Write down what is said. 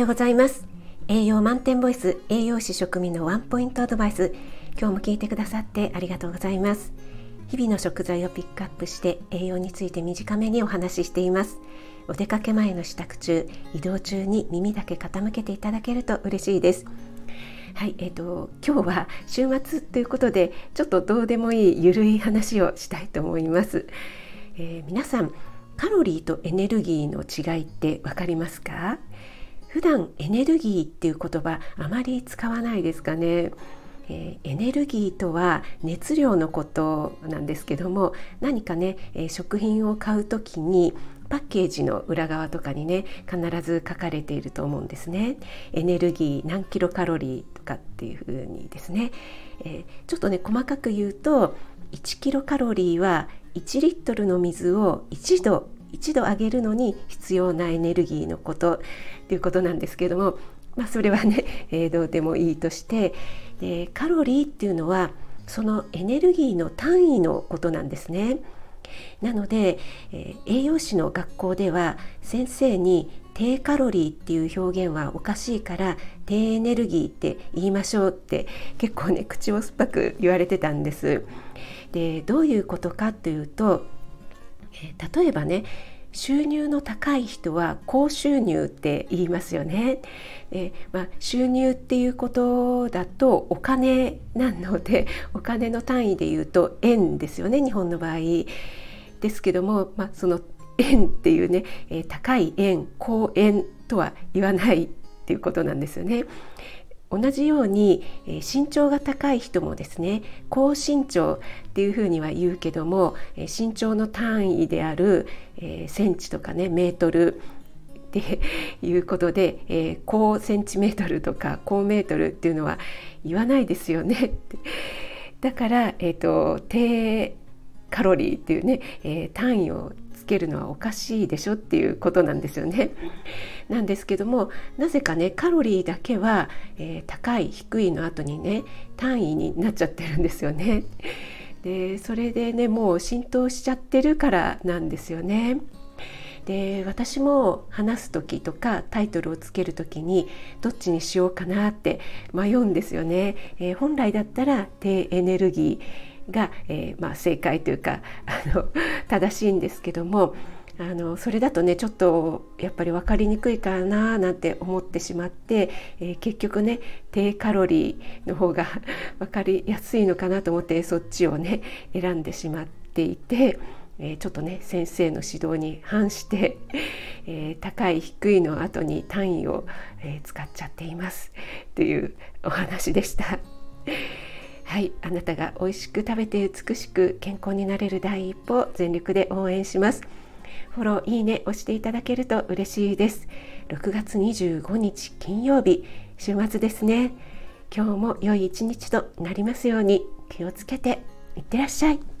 ようございます。栄養満点ボイス栄養士食味のワンポイントアドバイス。今日も聞いてくださってありがとうございます。日々の食材をピックアップして栄養について短めにお話ししています。お出かけ前の支度中移動中に耳だけ傾けていただけると嬉しいです。はい、えーと、今日は週末ということでちょっとどうでもいいゆるい話をしたいと思います、えー、皆さんカロリーとエネルギーの違いってわかりますか？普段エネルギーっていう言葉あまり使わないですかね、えー、エネルギーとは熱量のことなんですけども何かね、えー、食品を買う時にパッケージの裏側とかにね必ず書かれていると思うんですね。エネルギー何キロカロリーとかっていうふうにですね、えー、ちょっとね細かく言うと1キロカロリーは1リットルの水を1度1度上げるのに必要なエネルギーのことということなんですけども、まあ、それはね、えー、どうでもいいとしてでカロリーっていうのはそのエネルギーの単位のことなんですね。なので、えー、栄養士の学校では先生に低カロリーっていう表現はおかしいから低エネルギーって言いましょうって結構ね口を酸っぱく言われてたんです。でどういうことかというと、えー、例えばね収入の高い人は高収入って言いますよね。えまあ、収入っていうことだとお金なので お金の単位で言うと円ですよね日本の場合。ですけども、まあ、その円っていうね、えー、高い円高円とは言わないっていうことなんですよね。同じように、え、身長が高い人もですね高身長っていうふうには言うけども、え、身長の単位である、え、センチとかねメートルっていうことで、えー、高センチメートルとか高メートルっていうのは言わないですよね。だから、えーと低カロリーっていうね、えー、単位をつけるのはおかしいでしょっていうことなんですよね。なんですけどもなぜかねカロリーだけは、えー、高い低いの後にね単位になっちゃってるんですよね。でそれでねもう浸透しちゃってるからなんですよね。で私も話す時とかタイトルをつける時にどっちにしようかなって迷うんですよね。えー、本来だったら低エネルギーが、えー、まあ、正解というかあの 正しいんですけどもあのそれだとねちょっとやっぱり分かりにくいかななんて思ってしまって、えー、結局ね低カロリーの方が 分かりやすいのかなと思ってそっちをね選んでしまっていて。え、ちょっとね先生の指導に反して、えー、高い低いの後に単位を、えー、使っちゃっていますというお話でした。はいあなたが美味しく食べて美しく健康になれる第一歩全力で応援します。フォローいいね押していただけると嬉しいです。6月25日金曜日週末ですね。今日も良い一日となりますように気をつけていってらっしゃい。